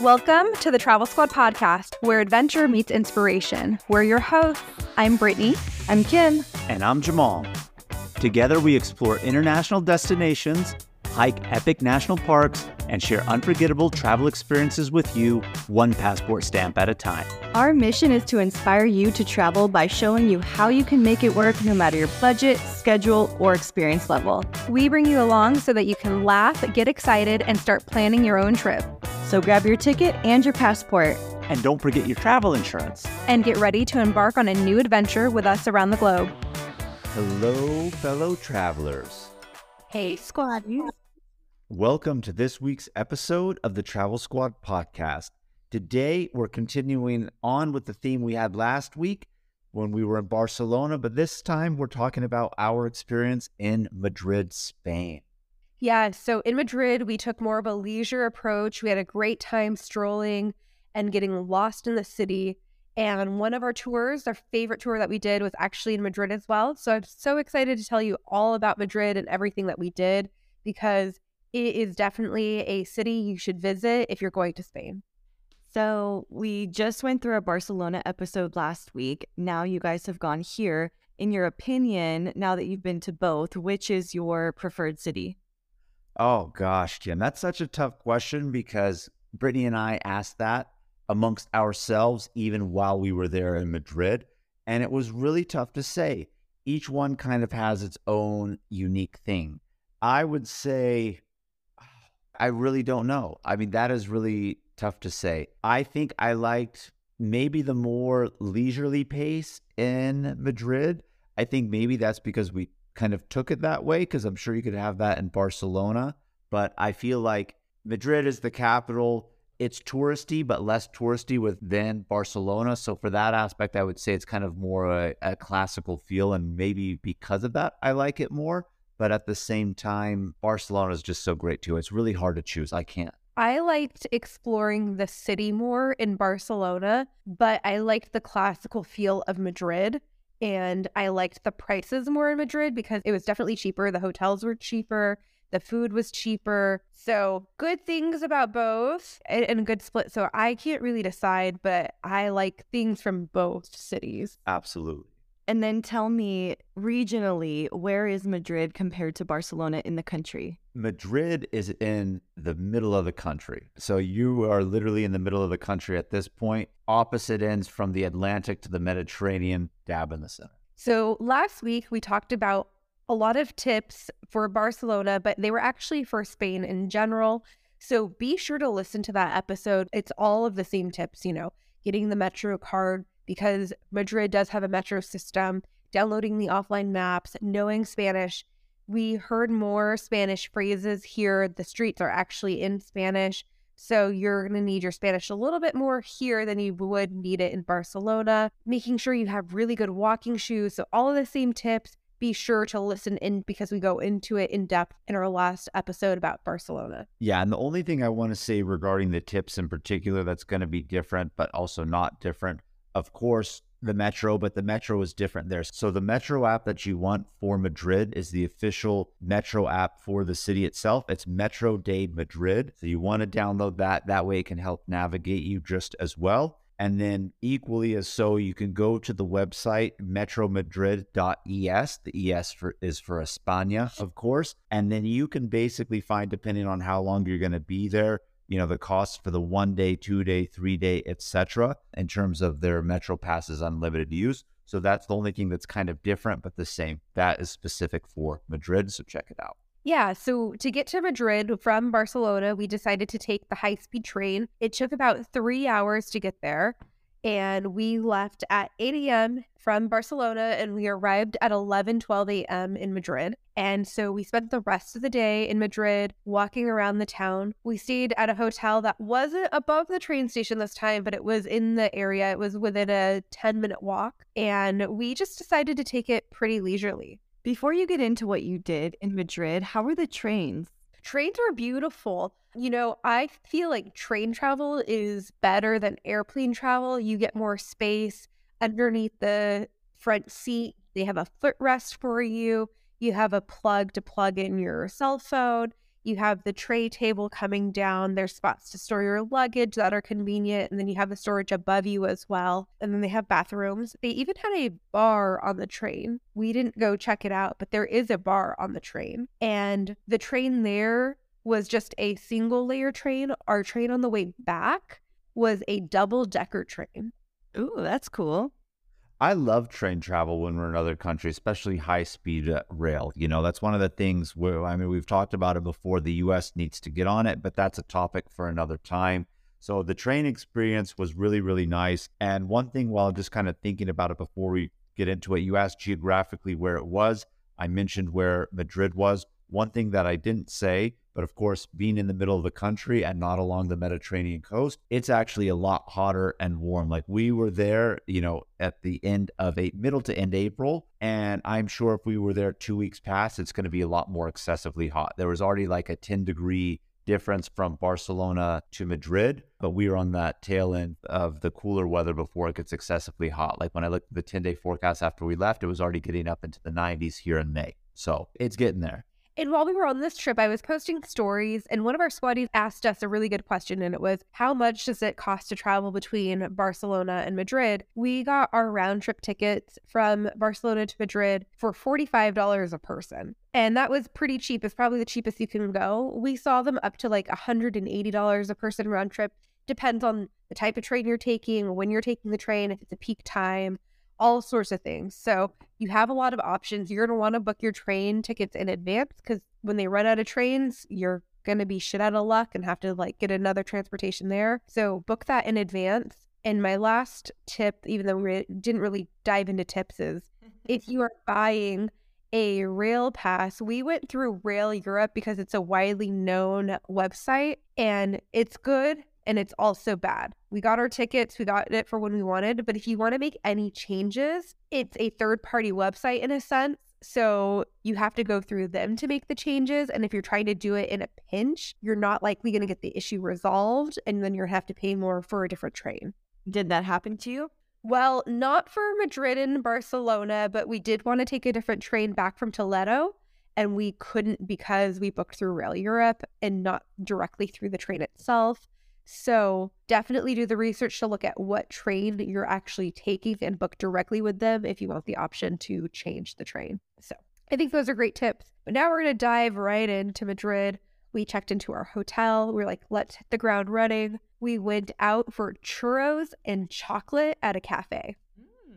Welcome to the Travel Squad podcast, where adventure meets inspiration. We're your hosts. I'm Brittany. I'm Kim. And I'm Jamal. Together, we explore international destinations, hike epic national parks, and share unforgettable travel experiences with you, one passport stamp at a time. Our mission is to inspire you to travel by showing you how you can make it work no matter your budget, schedule, or experience level. We bring you along so that you can laugh, get excited, and start planning your own trip. So grab your ticket and your passport. And don't forget your travel insurance. And get ready to embark on a new adventure with us around the globe. Hello, fellow travelers. Hey, squad. Welcome to this week's episode of the Travel Squad podcast. Today, we're continuing on with the theme we had last week when we were in Barcelona, but this time we're talking about our experience in Madrid, Spain. Yeah, so in Madrid, we took more of a leisure approach. We had a great time strolling and getting lost in the city. And one of our tours, our favorite tour that we did, was actually in Madrid as well. So I'm so excited to tell you all about Madrid and everything that we did because it is definitely a city you should visit if you're going to Spain. So, we just went through a Barcelona episode last week. Now you guys have gone here. In your opinion, now that you've been to both, which is your preferred city? Oh, gosh, Kim, that's such a tough question because Brittany and I asked that amongst ourselves even while we were there in Madrid. And it was really tough to say. Each one kind of has its own unique thing. I would say I really don't know. I mean, that is really tough to say. I think I liked maybe the more leisurely pace in Madrid. I think maybe that's because we kind of took it that way, because I'm sure you could have that in Barcelona. But I feel like Madrid is the capital. It's touristy, but less touristy with than Barcelona. So for that aspect, I would say it's kind of more a, a classical feel, and maybe because of that, I like it more. But at the same time, Barcelona is just so great too. It's really hard to choose. I can't. I liked exploring the city more in Barcelona, but I liked the classical feel of Madrid. And I liked the prices more in Madrid because it was definitely cheaper. The hotels were cheaper, the food was cheaper. So, good things about both and, and a good split. So, I can't really decide, but I like things from both cities. Absolutely. And then tell me regionally, where is Madrid compared to Barcelona in the country? Madrid is in the middle of the country. So you are literally in the middle of the country at this point, opposite ends from the Atlantic to the Mediterranean, dab in the center. So last week we talked about a lot of tips for Barcelona, but they were actually for Spain in general. So be sure to listen to that episode. It's all of the same tips, you know, getting the Metro card, because Madrid does have a metro system, downloading the offline maps, knowing Spanish. We heard more Spanish phrases here. The streets are actually in Spanish. So you're going to need your Spanish a little bit more here than you would need it in Barcelona. Making sure you have really good walking shoes. So all of the same tips. Be sure to listen in because we go into it in depth in our last episode about Barcelona. Yeah, and the only thing I want to say regarding the tips in particular that's going to be different but also not different of course, the Metro, but the Metro is different there. So the Metro app that you want for Madrid is the official Metro app for the city itself. It's Metro de Madrid. So you want to download that. That way it can help navigate you just as well. And then equally as so, you can go to the website metromadrid.es. The ES for, is for España, of course. And then you can basically find, depending on how long you're going to be there, you know the cost for the one day two day three day etc in terms of their metro passes unlimited use. So that's the only thing that's kind of different but the same. That is specific for madrid so check it out. Yeah, so to get to Madrid from Barcelona, we decided to take the high speed train. It took about three hours to get there and we left at 8 a.m. from Barcelona and we arrived at 11 12 a.m. in Madrid. And so we spent the rest of the day in Madrid walking around the town. We stayed at a hotel that wasn't above the train station this time, but it was in the area. It was within a 10 minute walk. And we just decided to take it pretty leisurely. Before you get into what you did in Madrid, how were the trains? Trains are beautiful. You know, I feel like train travel is better than airplane travel. You get more space underneath the front seat. They have a footrest for you. You have a plug to plug in your cell phone. You have the tray table coming down. There's spots to store your luggage that are convenient. And then you have the storage above you as well. And then they have bathrooms. They even had a bar on the train. We didn't go check it out, but there is a bar on the train. And the train there was just a single layer train. Our train on the way back was a double decker train. Ooh, that's cool. I love train travel when we're in other countries, especially high speed uh, rail. You know, that's one of the things where, I mean, we've talked about it before. The US needs to get on it, but that's a topic for another time. So the train experience was really, really nice. And one thing while just kind of thinking about it before we get into it, you asked geographically where it was. I mentioned where Madrid was. One thing that I didn't say but of course, being in the middle of the country and not along the Mediterranean coast, it's actually a lot hotter and warm. Like we were there, you know, at the end of a middle to end April. And I'm sure if we were there two weeks past, it's going to be a lot more excessively hot. There was already like a 10 degree difference from Barcelona to Madrid, but we were on that tail end of the cooler weather before it gets excessively hot. Like when I looked at the 10 day forecast after we left, it was already getting up into the 90s here in May. So it's getting there. And while we were on this trip, I was posting stories, and one of our squaddies asked us a really good question, and it was, How much does it cost to travel between Barcelona and Madrid? We got our round trip tickets from Barcelona to Madrid for $45 a person. And that was pretty cheap. It's probably the cheapest you can go. We saw them up to like $180 a person round trip. Depends on the type of train you're taking, when you're taking the train, if it's a peak time all sorts of things. So you have a lot of options. You're going to want to book your train tickets in advance because when they run out of trains, you're going to be shit out of luck and have to like get another transportation there. So book that in advance. And my last tip, even though we didn't really dive into tips, is if you are buying a rail pass, we went through Rail Europe because it's a widely known website and it's good and it's also bad. We got our tickets, we got it for when we wanted, but if you want to make any changes, it's a third party website in a sense. So you have to go through them to make the changes. And if you're trying to do it in a pinch, you're not likely going to get the issue resolved. And then you're going to have to pay more for a different train. Did that happen to you? Well, not for Madrid and Barcelona, but we did want to take a different train back from Toledo. And we couldn't because we booked through Rail Europe and not directly through the train itself. So definitely do the research to look at what train you're actually taking and book directly with them if you want the option to change the train. So I think those are great tips. But now we're going to dive right into Madrid. We checked into our hotel. We are like, let's hit the ground running. We went out for churros and chocolate at a cafe. Hmm.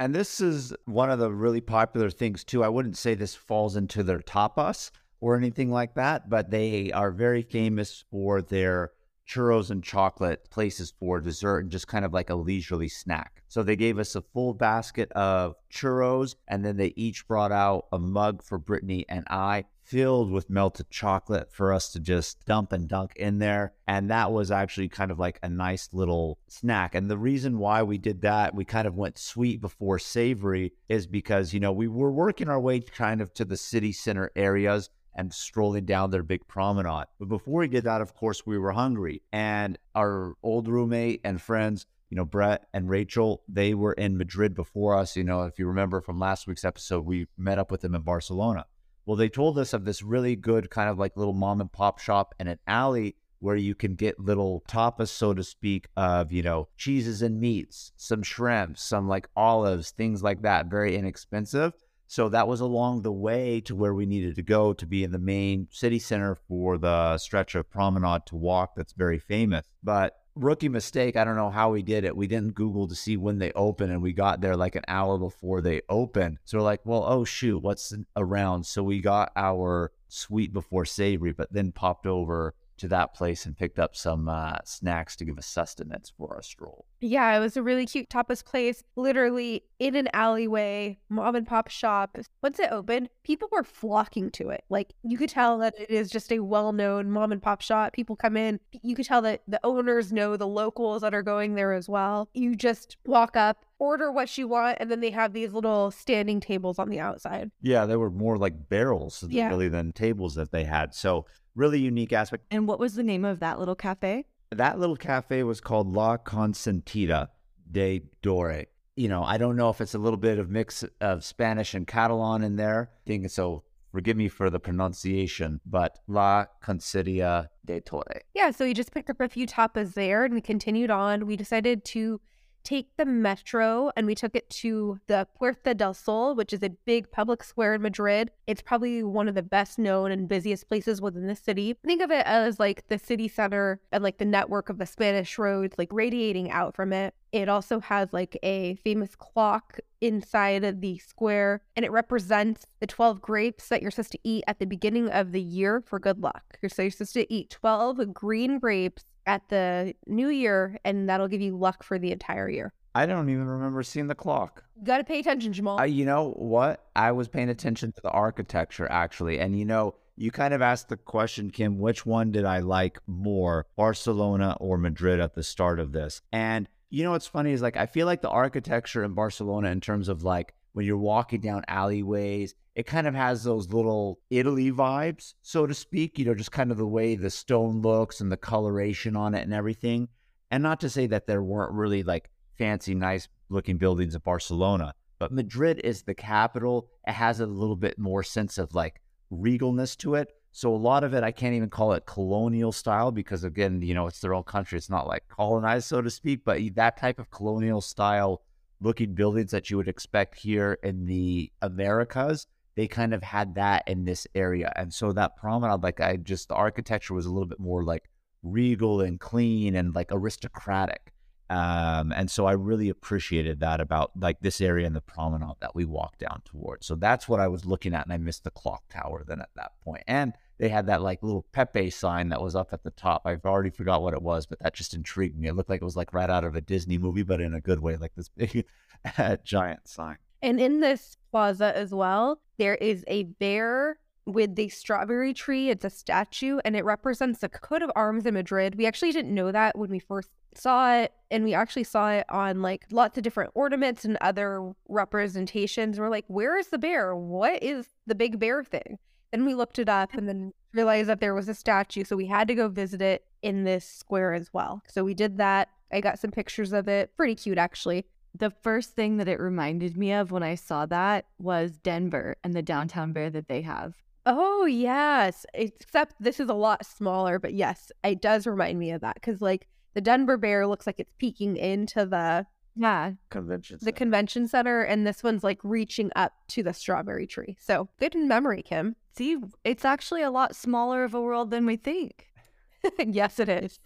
And this is one of the really popular things, too. I wouldn't say this falls into their tapas or anything like that, but they are very famous for their churros and chocolate places for dessert and just kind of like a leisurely snack. So they gave us a full basket of churros and then they each brought out a mug for Brittany and I filled with melted chocolate for us to just dump and dunk in there. And that was actually kind of like a nice little snack. And the reason why we did that, we kind of went sweet before savory, is because, you know, we were working our way kind of to the city center areas and strolling down their big promenade. But before we did that, of course, we were hungry. And our old roommate and friends, you know, Brett and Rachel, they were in Madrid before us. You know, if you remember from last week's episode, we met up with them in Barcelona. Well, they told us of this really good kind of like little mom and pop shop and an alley where you can get little tapas, so to speak, of, you know, cheeses and meats, some shrimp, some like olives, things like that, very inexpensive. So that was along the way to where we needed to go to be in the main city center for the stretch of promenade to walk that's very famous. But rookie mistake, I don't know how we did it. We didn't Google to see when they open and we got there like an hour before they opened. So we're like, well, oh shoot, what's around? So we got our sweet before savory, but then popped over to that place and picked up some uh, snacks to give us sustenance for our stroll. Yeah, it was a really cute tapas place, literally in an alleyway, mom and pop shop. Once it opened, people were flocking to it. Like you could tell that it is just a well known mom and pop shop. People come in, you could tell that the owners know the locals that are going there as well. You just walk up, order what you want, and then they have these little standing tables on the outside. Yeah, they were more like barrels yeah. really than tables that they had. So really unique aspect. And what was the name of that little cafe? That little cafe was called La Consentida de Dore. You know, I don't know if it's a little bit of mix of Spanish and Catalan in there. I think so forgive me for the pronunciation, but La Considia de Torre. Yeah, so we just picked up a few tapas there and we continued on. We decided to take the metro and we took it to the Puerta del Sol, which is a big public square in Madrid. It's probably one of the best known and busiest places within the city. Think of it as like the city center and like the network of the Spanish roads, like radiating out from it. It also has like a famous clock inside of the square and it represents the 12 grapes that you're supposed to eat at the beginning of the year for good luck. So you're supposed to eat 12 green grapes at the new year, and that'll give you luck for the entire year. I don't even remember seeing the clock. You got to pay attention, Jamal. Uh, you know what? I was paying attention to the architecture actually, and you know, you kind of asked the question, Kim, which one did I like more, Barcelona or Madrid at the start of this? And you know what's funny is like I feel like the architecture in Barcelona, in terms of like when you're walking down alleyways it kind of has those little Italy vibes, so to speak, you know, just kind of the way the stone looks and the coloration on it and everything. And not to say that there weren't really like fancy, nice looking buildings in Barcelona, but Madrid is the capital. It has a little bit more sense of like regalness to it. So a lot of it, I can't even call it colonial style because again, you know, it's their own country. It's not like colonized, so to speak, but that type of colonial style looking buildings that you would expect here in the Americas they kind of had that in this area. And so that promenade, like I just, the architecture was a little bit more like regal and clean and like aristocratic. Um, and so I really appreciated that about like this area and the promenade that we walked down towards. So that's what I was looking at. And I missed the clock tower then at that point. And they had that like little Pepe sign that was up at the top. I've already forgot what it was, but that just intrigued me. It looked like it was like right out of a Disney movie, but in a good way, like this big giant sign. And in this plaza as well, there is a bear with the strawberry tree. It's a statue and it represents the coat of arms in Madrid. We actually didn't know that when we first saw it and we actually saw it on like lots of different ornaments and other representations. We're like, where is the bear? What is the big bear thing? Then we looked it up and then realized that there was a statue. So we had to go visit it in this square as well. So we did that. I got some pictures of it. Pretty cute, actually the first thing that it reminded me of when I saw that was Denver and the downtown bear that they have. Oh, yes. Except this is a lot smaller, but yes, it does remind me of that because, like, the Denver bear looks like it's peeking into the yeah convention the convention center, and this one's like reaching up to the strawberry tree. So good in memory, Kim. See, it's actually a lot smaller of a world than we think. yes, it is.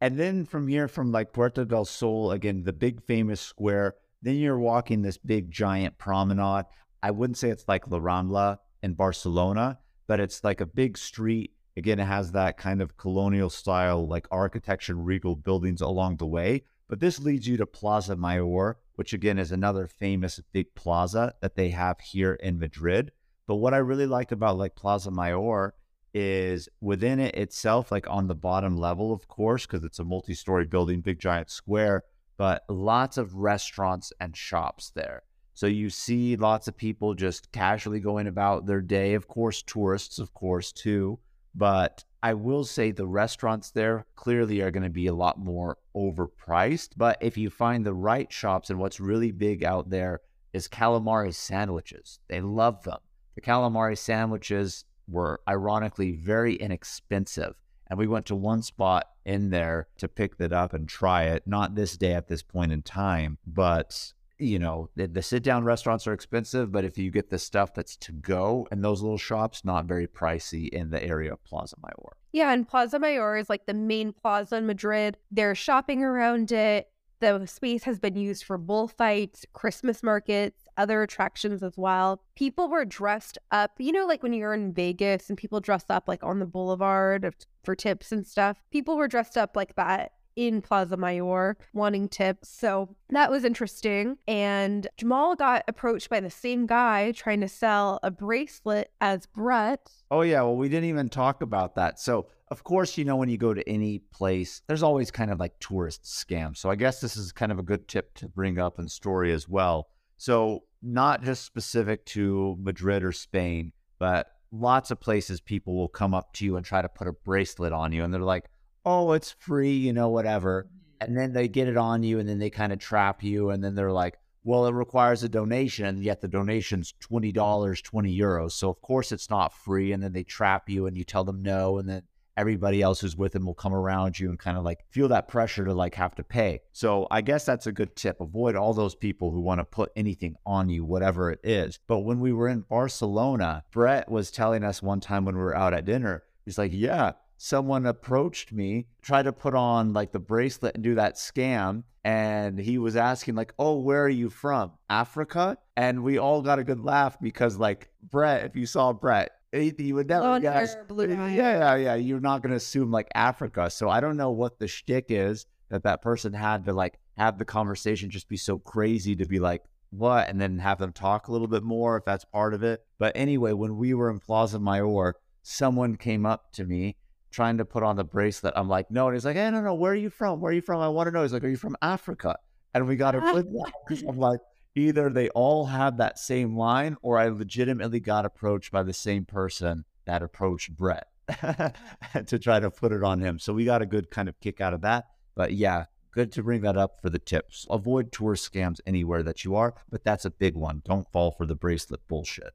And then from here, from like Puerta del Sol, again, the big famous square, then you're walking this big giant promenade. I wouldn't say it's like La Rambla in Barcelona, but it's like a big street. Again, it has that kind of colonial style, like architecture and regal buildings along the way. But this leads you to Plaza Mayor, which again is another famous big plaza that they have here in Madrid. But what I really liked about like Plaza Mayor is within it itself, like on the bottom level, of course, because it's a multi story building, big giant square, but lots of restaurants and shops there. So you see lots of people just casually going about their day. Of course, tourists, of course, too. But I will say the restaurants there clearly are going to be a lot more overpriced. But if you find the right shops, and what's really big out there is calamari sandwiches, they love them. The calamari sandwiches were ironically very inexpensive. And we went to one spot in there to pick that up and try it. Not this day at this point in time, but you know, the, the sit down restaurants are expensive, but if you get the stuff that's to go and those little shops, not very pricey in the area of Plaza Mayor. Yeah, and Plaza Mayor is like the main plaza in Madrid. They're shopping around it. The space has been used for bullfights, Christmas markets, other attractions as well. People were dressed up, you know, like when you're in Vegas and people dress up like on the boulevard for tips and stuff. People were dressed up like that in Plaza Mayor wanting tips. So that was interesting. And Jamal got approached by the same guy trying to sell a bracelet as Brett. Oh, yeah. Well, we didn't even talk about that. So, of course, you know, when you go to any place, there's always kind of like tourist scams. So I guess this is kind of a good tip to bring up in story as well. So, not just specific to Madrid or Spain, but lots of places people will come up to you and try to put a bracelet on you. And they're like, oh, it's free, you know, whatever. Mm-hmm. And then they get it on you and then they kind of trap you. And then they're like, Well, it requires a donation, and yet the donation's $20, 20 euros. So, of course, it's not free. And then they trap you and you tell them no. And then everybody else who's with them will come around you and kind of like feel that pressure to like have to pay. So, I guess that's a good tip. Avoid all those people who want to put anything on you, whatever it is. But when we were in Barcelona, Brett was telling us one time when we were out at dinner, he's like, Yeah, someone approached me, tried to put on like the bracelet and do that scam and he was asking like, "Oh, where are you from? Africa?" And we all got a good laugh because like Brett, if you saw Brett, you would never guess. yeah, yeah, yeah. You're not going to assume like Africa. So I don't know what the shtick is that that person had to like have the conversation just be so crazy to be like, what? And then have them talk a little bit more if that's part of it. But anyway, when we were in Plaza Mayor, someone came up to me trying to put on the bracelet. I'm like, no. And he's like, hey, no, no, where are you from? Where are you from? I want to know. He's like, are you from Africa? And we got to flip that. I'm like, either they all have that same line or I legitimately got approached by the same person that approached Brett to try to put it on him. So we got a good kind of kick out of that. But yeah, good to bring that up for the tips. Avoid tour scams anywhere that you are, but that's a big one. Don't fall for the bracelet bullshit.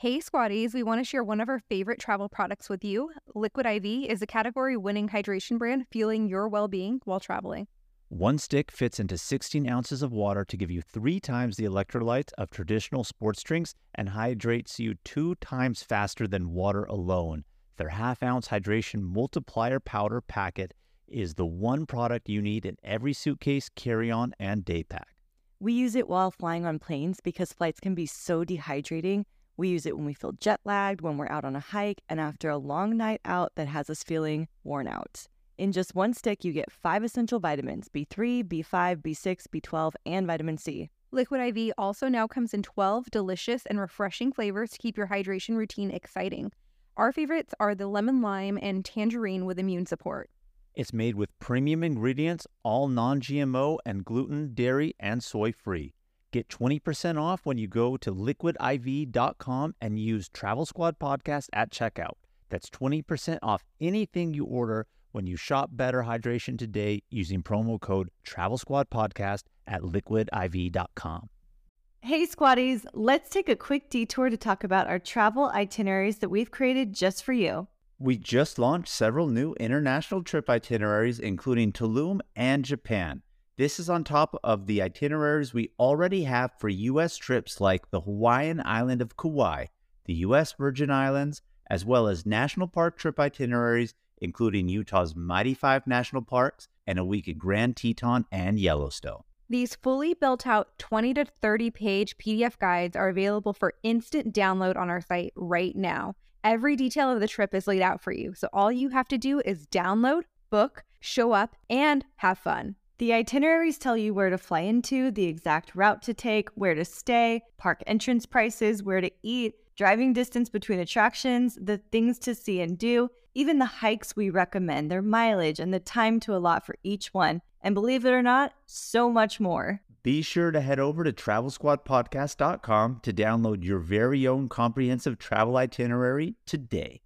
Hey, Squaddies, we want to share one of our favorite travel products with you. Liquid IV is a category winning hydration brand fueling your well being while traveling. One stick fits into 16 ounces of water to give you three times the electrolytes of traditional sports drinks and hydrates you two times faster than water alone. Their half ounce hydration multiplier powder packet is the one product you need in every suitcase, carry on, and day pack. We use it while flying on planes because flights can be so dehydrating. We use it when we feel jet lagged, when we're out on a hike, and after a long night out that has us feeling worn out. In just one stick, you get five essential vitamins B3, B5, B6, B12, and vitamin C. Liquid IV also now comes in 12 delicious and refreshing flavors to keep your hydration routine exciting. Our favorites are the lemon lime and tangerine with immune support. It's made with premium ingredients, all non GMO and gluten, dairy, and soy free. Get 20% off when you go to liquidiv.com and use Travel Squad Podcast at checkout. That's 20% off anything you order when you shop Better Hydration today using promo code Travel Squad Podcast at liquidiv.com. Hey, squaddies, let's take a quick detour to talk about our travel itineraries that we've created just for you. We just launched several new international trip itineraries, including Tulum and Japan. This is on top of the itineraries we already have for U.S. trips like the Hawaiian island of Kauai, the U.S. Virgin Islands, as well as national park trip itineraries, including Utah's Mighty Five National Parks and a week at Grand Teton and Yellowstone. These fully built out 20 to 30 page PDF guides are available for instant download on our site right now. Every detail of the trip is laid out for you, so all you have to do is download, book, show up, and have fun. The itineraries tell you where to fly into, the exact route to take, where to stay, park entrance prices, where to eat, driving distance between attractions, the things to see and do, even the hikes we recommend, their mileage, and the time to allot for each one. And believe it or not, so much more. Be sure to head over to travelsquadpodcast.com to download your very own comprehensive travel itinerary today.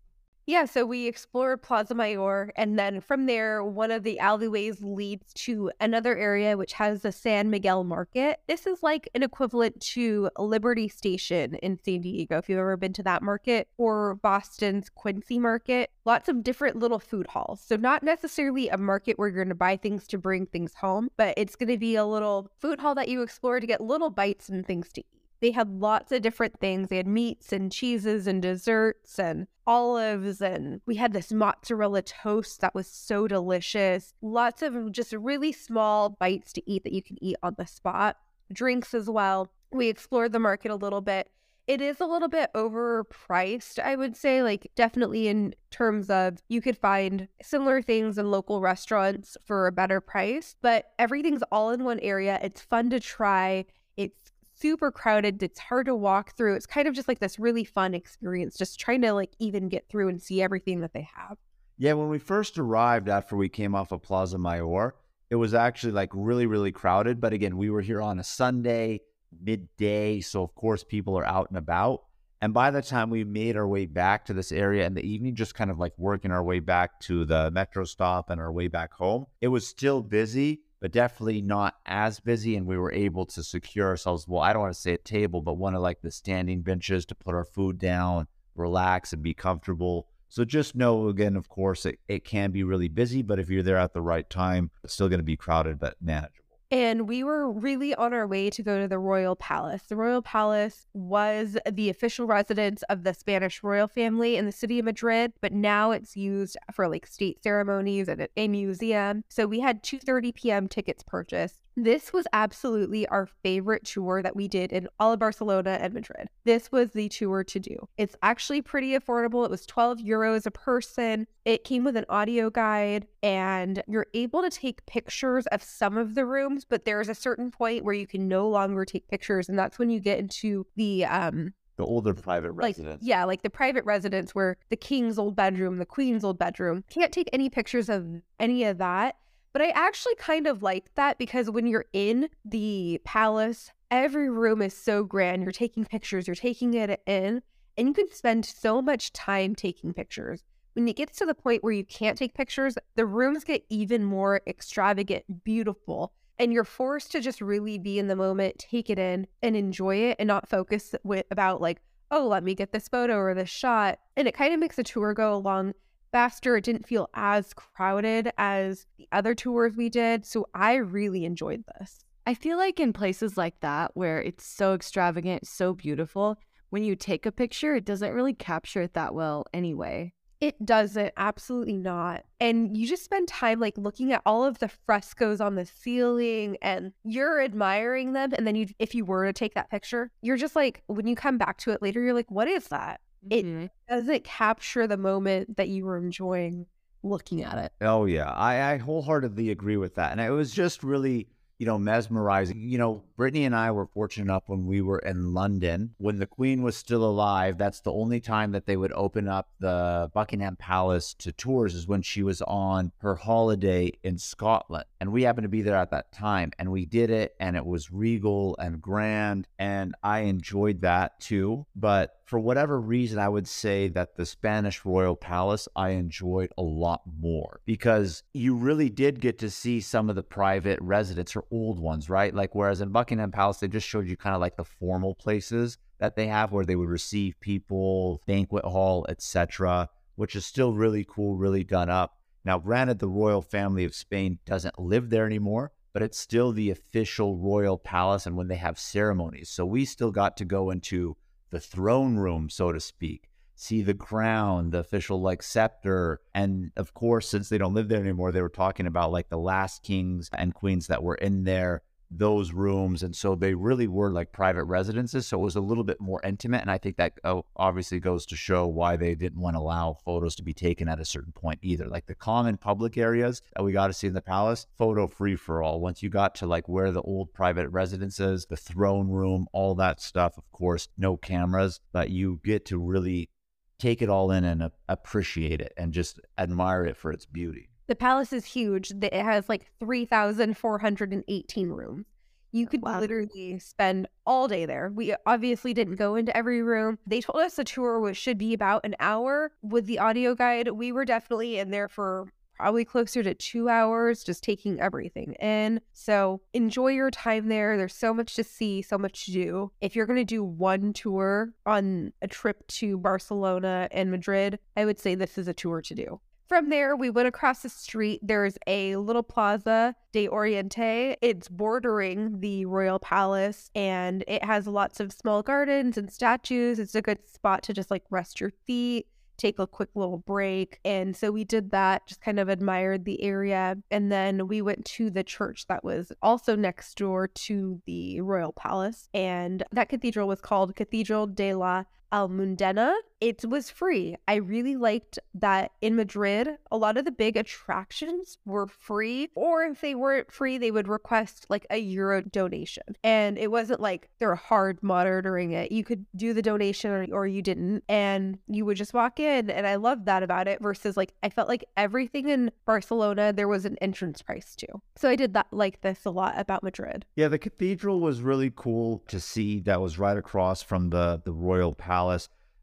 Yeah, so we explored Plaza Mayor, and then from there, one of the alleyways leads to another area which has the San Miguel Market. This is like an equivalent to Liberty Station in San Diego, if you've ever been to that market, or Boston's Quincy Market. Lots of different little food halls. So, not necessarily a market where you're going to buy things to bring things home, but it's going to be a little food hall that you explore to get little bites and things to eat. They had lots of different things. They had meats and cheeses and desserts and olives. And we had this mozzarella toast that was so delicious. Lots of just really small bites to eat that you can eat on the spot. Drinks as well. We explored the market a little bit. It is a little bit overpriced, I would say, like definitely in terms of you could find similar things in local restaurants for a better price, but everything's all in one area. It's fun to try It's super crowded. It's hard to walk through. It's kind of just like this really fun experience, just trying to like even get through and see everything that they have. Yeah, when we first arrived after we came off of Plaza Mayor, it was actually like really, really crowded. But again, we were here on a Sunday, midday. So, of course, people are out and about. And by the time we made our way back to this area in the evening, just kind of like working our way back to the metro stop and our way back home, it was still busy, but definitely not as busy. And we were able to secure ourselves, well, I don't want to say a table, but one of like the standing benches to put our food down, relax, and be comfortable. So just know again, of course, it, it can be really busy, but if you're there at the right time, it's still going to be crowded, but manageable. And we were really on our way to go to the Royal Palace. The Royal Palace was the official residence of the Spanish royal family in the city of Madrid, but now it's used for like state ceremonies and a museum. So we had 2:30 p.m. tickets purchased. This was absolutely our favorite tour that we did in all of Barcelona and Madrid. This was the tour to do. It's actually pretty affordable. It was 12 euros a person. It came with an audio guide, and you're able to take pictures of some of the rooms, but there's a certain point where you can no longer take pictures, and that's when you get into the um The older private like residence. yeah like the private residence where the king's old bedroom the queen's old bedroom can't take any pictures of any of that but i actually kind of like that because when you're in the palace every room is so grand. You're taking pictures you're taking it in and you can spend so much time taking pictures. When it gets to the point where you can't take pictures the rooms get even more extravagant beautiful and you're forced to just really be in the moment take it in and enjoy it and not focus with about like oh let me get this photo or this shot. And it kind of makes the tour go along faster it didn't feel as crowded as the other tours we did so i really enjoyed this I feel like in places like that where it's so extravagant, so beautiful, when you take a picture, it doesn't really capture it that well anyway. It doesn't, absolutely not. And you just spend time like looking at all of the frescoes on the ceiling and you're admiring them. And then you, if you were to take that picture, you're just like, when you come back to it later, you're like, what is that? It Mhm. doesn't capture the moment that you were enjoying looking at it. Oh yeah, I, I wholeheartedly agree with that, and it was just really you know mesmerizing. You know, Brittany and I were fortunate enough when we were in London when the Queen was still alive. That's the only time that they would open up the Buckingham Palace to tours is when she was on her holiday in Scotland, and we happened to be there at that time, and we did it, and it was regal and grand, and I enjoyed that too. But for whatever reason, I would say that the Spanish Royal Palace I enjoyed a lot more because you really did get to see some of the private residents or old ones, right? Like, whereas in Buckingham Palace, they just showed you kind of like the formal places that they have where they would receive people, banquet hall, etc., which is still really cool, really done up. Now, granted, the royal family of Spain doesn't live there anymore, but it's still the official royal palace and when they have ceremonies. So we still got to go into the throne room, so to speak, see the crown, the official like scepter. And of course, since they don't live there anymore, they were talking about like the last kings and queens that were in there, those rooms. And so they really were like private residences. So it was a little bit more intimate. And I think that oh, obviously goes to show why they didn't want to allow photos to be taken at a certain point either. Like the common public areas that we got to see in the palace, photo free for all. Once you got to like where the old private residences, the throne room, all that stuff, of course, no cameras, but you get to really take it all in and appreciate it and just admire it for its beauty. The palace is huge. It has like 3,418 rooms. You could Wow. literally spend all day there. We obviously didn't go into every room. They told us the tour was, should be about an hour with the audio guide. We were definitely in there for probably closer to two hours, just taking everything in. So enjoy your time there. There's so much to see, so much to do. If you're going to do one tour on a trip to Barcelona and Madrid, I would say this is a tour to do. From there, we went across the street. There's a little Plaza de Oriente. It's bordering the Royal Palace and it has lots of small gardens and statues. It's a good spot to just like rest your feet, take a quick little break. And so we did that, just kind of admired the area. And then we went to the church that was also next door to the Royal Palace. And that cathedral was called Cathedral de la Almudena. It was free. I really liked that in Madrid, a lot of the big attractions were free, or if they weren't free, they would request like a euro donation. And it wasn't like they're hard monitoring it. You could do the donation or, or you didn't, and you would just walk in. And I loved that about it versus like I felt like everything in Barcelona, there was an entrance price too. So I did that like this a lot about Madrid. Yeah, the cathedral was really cool to see. That was right across from the the royal palace.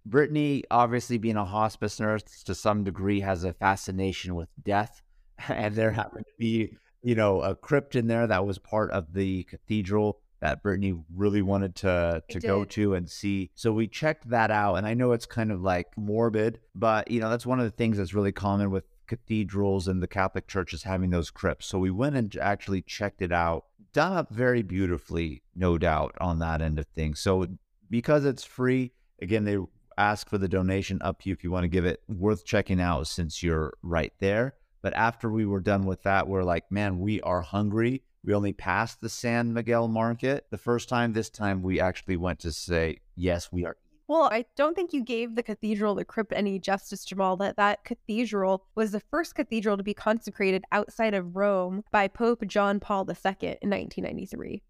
Brittany, obviously being a hospice nurse to some degree, has a fascination with death, and there happened to be, you know, a crypt in there that was part of the cathedral that Brittany really wanted to to go to and see. So we checked that out, and I know it's kind of like morbid, but you know that's one of the things that's really common with cathedrals and the Catholic Church is having those crypts. So we went and actually checked it out. Done up very beautifully, no doubt, on that end of things. So because it's free, again, they ask for the donation up to you if you want to give it. Worth checking out since you're right there. But after we were done with that, we're like, man, we are hungry. We only passed the San Miguel market the first time. This time we actually went to say, yes, we are. Well, I don't think you gave the cathedral, the crypt, any justice, Jamal. That that cathedral was the first cathedral to be consecrated outside of Rome by Pope John Paul II in 1993.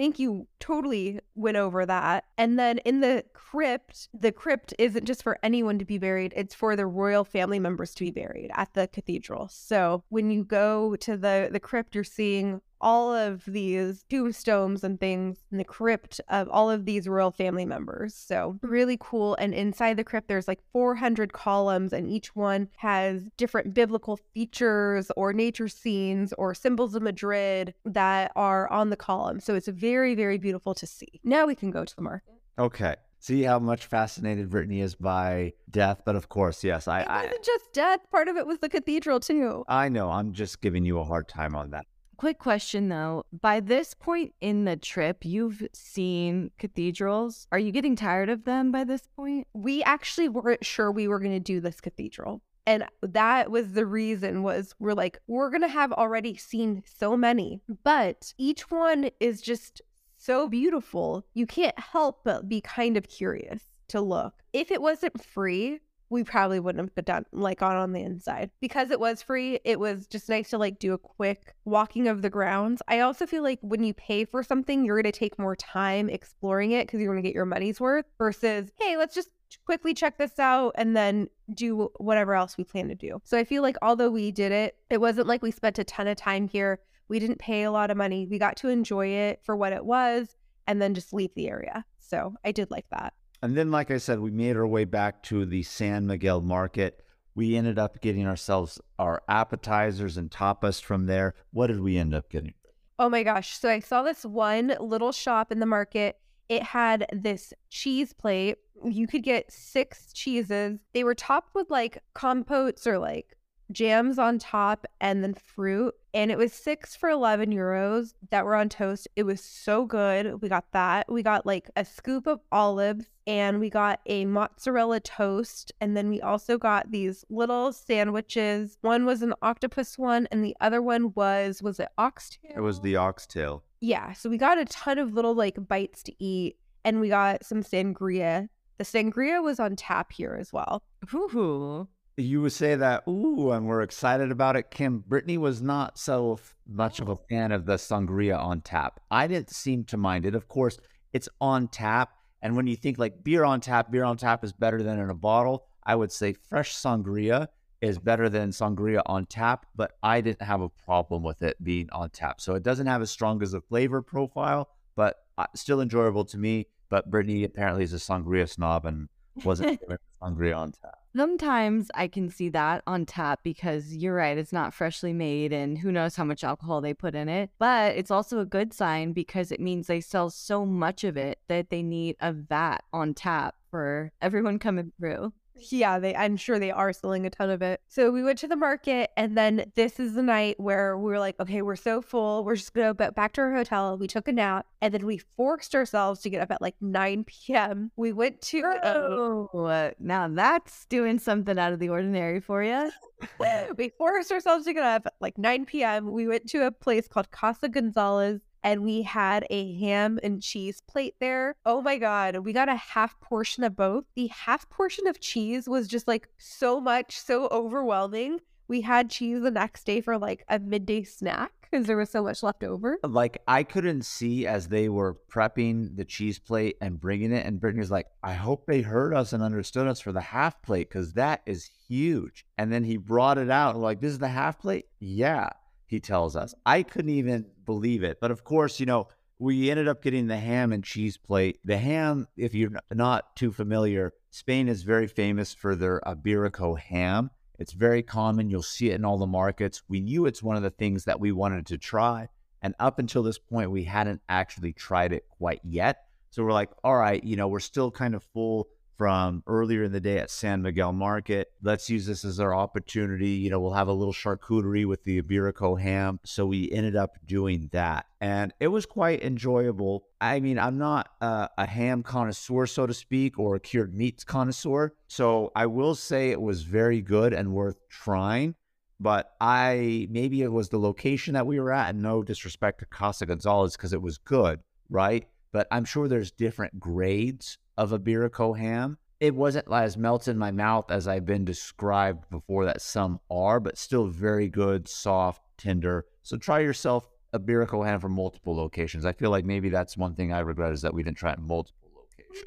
Think you totally went over that. And then in the crypt, the crypt isn't just for anyone to be buried, it's for the royal family members to be buried at the cathedral. So when you go to the, the crypt, you're seeing all of these tombstones and things in the crypt of all of these royal family members. So really cool. And inside the crypt, there's like 400 columns, and each one has different biblical features or nature scenes or symbols of Madrid that are on the column. So it's very, very beautiful to see. Now we can go to the market. Okay. See how much fascinated Brittany is by death, but of course, yes, I, It wasn't just death, part of it was the cathedral too. I know. I'm just giving you a hard time on that. Quick question though. By this point in the trip, you've seen cathedrals. Are you getting tired of them by this point? we actually weren't sure we were going to do this cathedral and that was the reason was we're like we're going to have already seen so many but each one is just so beautiful you can't help but be kind of curious to look if it wasn't free we probably wouldn't have done like gone on the inside. Because it was free it was just nice to like do a quick walking of the grounds. I also feel like when you pay for something you're going to take more time exploring it because you're going to get your money's worth versus hey let's just quickly check this out and then do whatever else we plan to do. So i feel like although we did it it wasn't like we spent a ton of time here. We didn't pay a lot of money. We got to enjoy it for what it was and then just leave the area. So i did like that And then, like I said, we made our way back to the San Miguel market. We ended up getting ourselves our appetizers and tapas from there. What did we end up getting? Oh my gosh. So I saw this one little shop in the market. It had this cheese plate. You could get six cheeses. They were topped with like compotes or like jams on top and then fruit. And it was six for 11 euros that were on toast. It was so good. We got that. We got like a scoop of olives and we got a mozzarella toast. And then we also got these little sandwiches. One was an octopus one and the other one was, was it oxtail? It was the oxtail. Yeah, so we got a ton of little like bites to eat and we got some sangria. The sangria was on tap here as well. Ooh. You would say that, ooh, and we're excited about it. Kim, Brittany was not so much of a fan of the sangria on tap. I didn't seem to mind it. Of course, it's on tap. And when you think like beer on tap, beer on tap is better than in a bottle, I would say fresh sangria is better than sangria on tap, but I didn't have a problem with it being on tap. So it doesn't have as strong as a flavor profile, but uh, still enjoyable to me. But Brittany apparently is a sangria snob and wasn't sangria on tap. Sometimes I can see that on tap because you're right, it's not freshly made and who knows how much alcohol they put in it. But it's also a good sign because it means they sell so much of it that they need a vat on tap for everyone coming through. Yeah, they I'm sure they are selling a ton of it. So we went to the market and then this is the night where we were like, okay, we're so full. We're just gonna go back to our hotel. We took a nap and then we forced ourselves to get up at like 9 p.m. We went to Oh, now that's doing something out of the ordinary for you. we forced ourselves to get up at like 9 p.m. We went to a place called Casa Gonzalez. And we had a ham and cheese plate there. Oh my God. We got a half portion of both. The half portion of cheese was just like so much, so overwhelming. We had cheese the next day for like a midday snack because there was so much left over. Like I couldn't see as they were prepping the cheese plate and bringing it, and Brittany was like, "I hope they heard us and understood us for the half plate because that is huge." And then he brought it out, like, "This is the half plate." Yeah, he tells us. I couldn't even believe it, but of course, you know. We ended up getting the ham and cheese plate. The ham, if you're not too familiar, Spain is very famous for their Iberico ham. It's very common. You'll see it in all the markets. We knew it's one of the things that we wanted to try. And up until this point, we hadn't actually tried it quite yet. So we're like, all right, you know, we're still kind of full from earlier in the day at San Miguel Market. Let's use this as our opportunity. You know, we'll have a little charcuterie with the Iberico ham. So we ended up doing that. And it was quite enjoyable. I mean, I'm not a, a ham connoisseur, so to speak, or a cured meats connoisseur. So I will say it was very good and worth trying but I maybe it was the location that we were at, and no disrespect to Casa Gonzalez because it was good, right? But I'm sure there's different grades of Iberico ham. It wasn't as melted in my mouth as I've been described before that some are, but still very good, soft, tender. So try yourself Iberico ham from multiple locations. I feel like maybe that's one thing I regret is that we didn't try it multiple.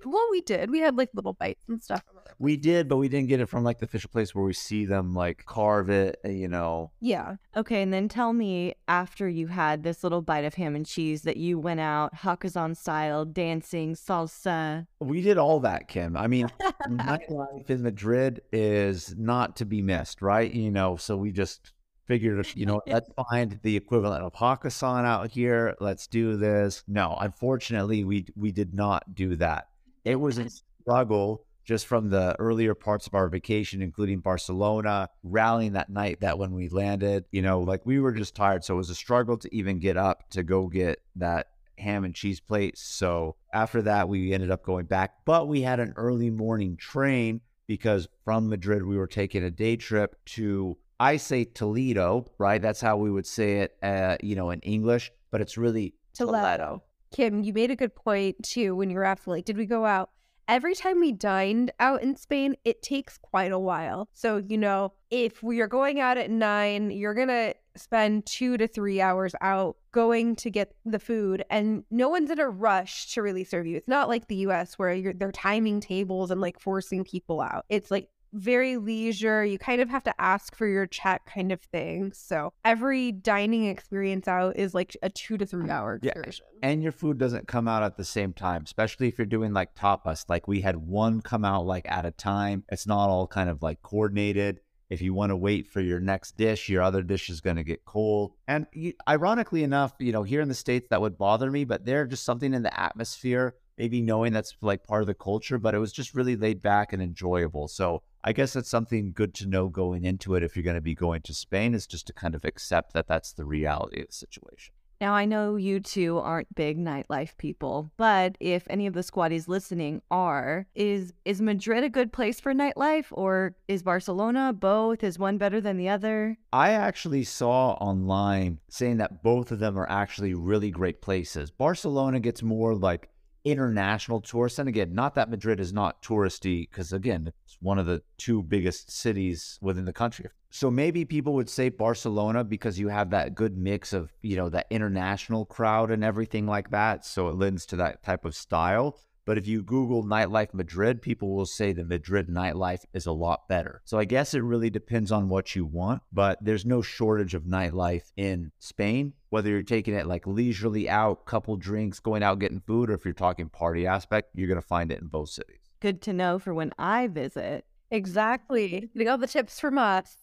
Well, we did. We had like little bites and stuff. We did, but we didn't get it from like the official place where we see them like carve it, uh, you know. Yeah. Okay, and then tell me after you had this little bite of ham and cheese that you went out Hakkasan style, dancing, salsa. We did all that, Kim. I mean, nightlife in Madrid is not to be missed, right? You know, so we just figured, you know, let's find the equivalent of Hakkasan out here. Let's do this. No, unfortunately, we we did not do that. It was a struggle just from the earlier parts of our vacation, including Barcelona, rallying that night that when we landed, you know, like we were just tired. So it was a struggle to even get up to go get that ham and cheese plate. So after that, we ended up going back, but we had an early morning train because from Madrid, we were taking a day trip to, I say Toledo, right? That's how we would say it, uh, you know, in English, but it's really Toledo. Kim, you made a good point too when you were asking, like, did we go out? Every time we dined out in Spain, it takes quite a while. So, you know, if we are going out at nine, you're going to spend two to three hours out going to get the food, and no one's in a rush to really serve you. It's not like the US where you're, they're timing tables and like forcing people out. It's like very leisure. You kind of have to ask for your check kind of thing. So every dining experience out is like a two to three mm, hour Yeah. and your food doesn't come out at the same time, especially if you're doing like tapas. Like we had one come out like at a time. It's not all kind of like coordinated. If you want to wait for your next dish, your other dish is going to get cold. And ironically enough, you know, here in the States, that would bother me, but there's just something in the atmosphere, maybe knowing that's like part of the culture, but it was just really laid back and enjoyable. So I guess that's something good to know going into it if you're going to be going to Spain, is just to kind of accept that that's the reality of the situation. Now, I know you two aren't big nightlife people, but if any of the squaddies listening are, is is Madrid a good place for nightlife or is Barcelona both? Is one better than the other? I actually saw online saying that both of them are actually really great places. Barcelona gets more like international tourists. And again, not that Madrid is not touristy, because again, it's one of the two biggest cities within the country. So maybe people would say Barcelona because you have that good mix of, you know, that international crowd and everything like that. So it lends to that type of style. But if you Google nightlife Madrid, people will say the Madrid nightlife is a lot better. So I guess it really depends on what you want, but there's no shortage of nightlife in Spain, whether you're taking it like leisurely out, couple drinks, going out getting food, or if you're talking party aspect, you're going to find it in both cities. Good to know for when I visit. Exactly. Getting all the tips from us.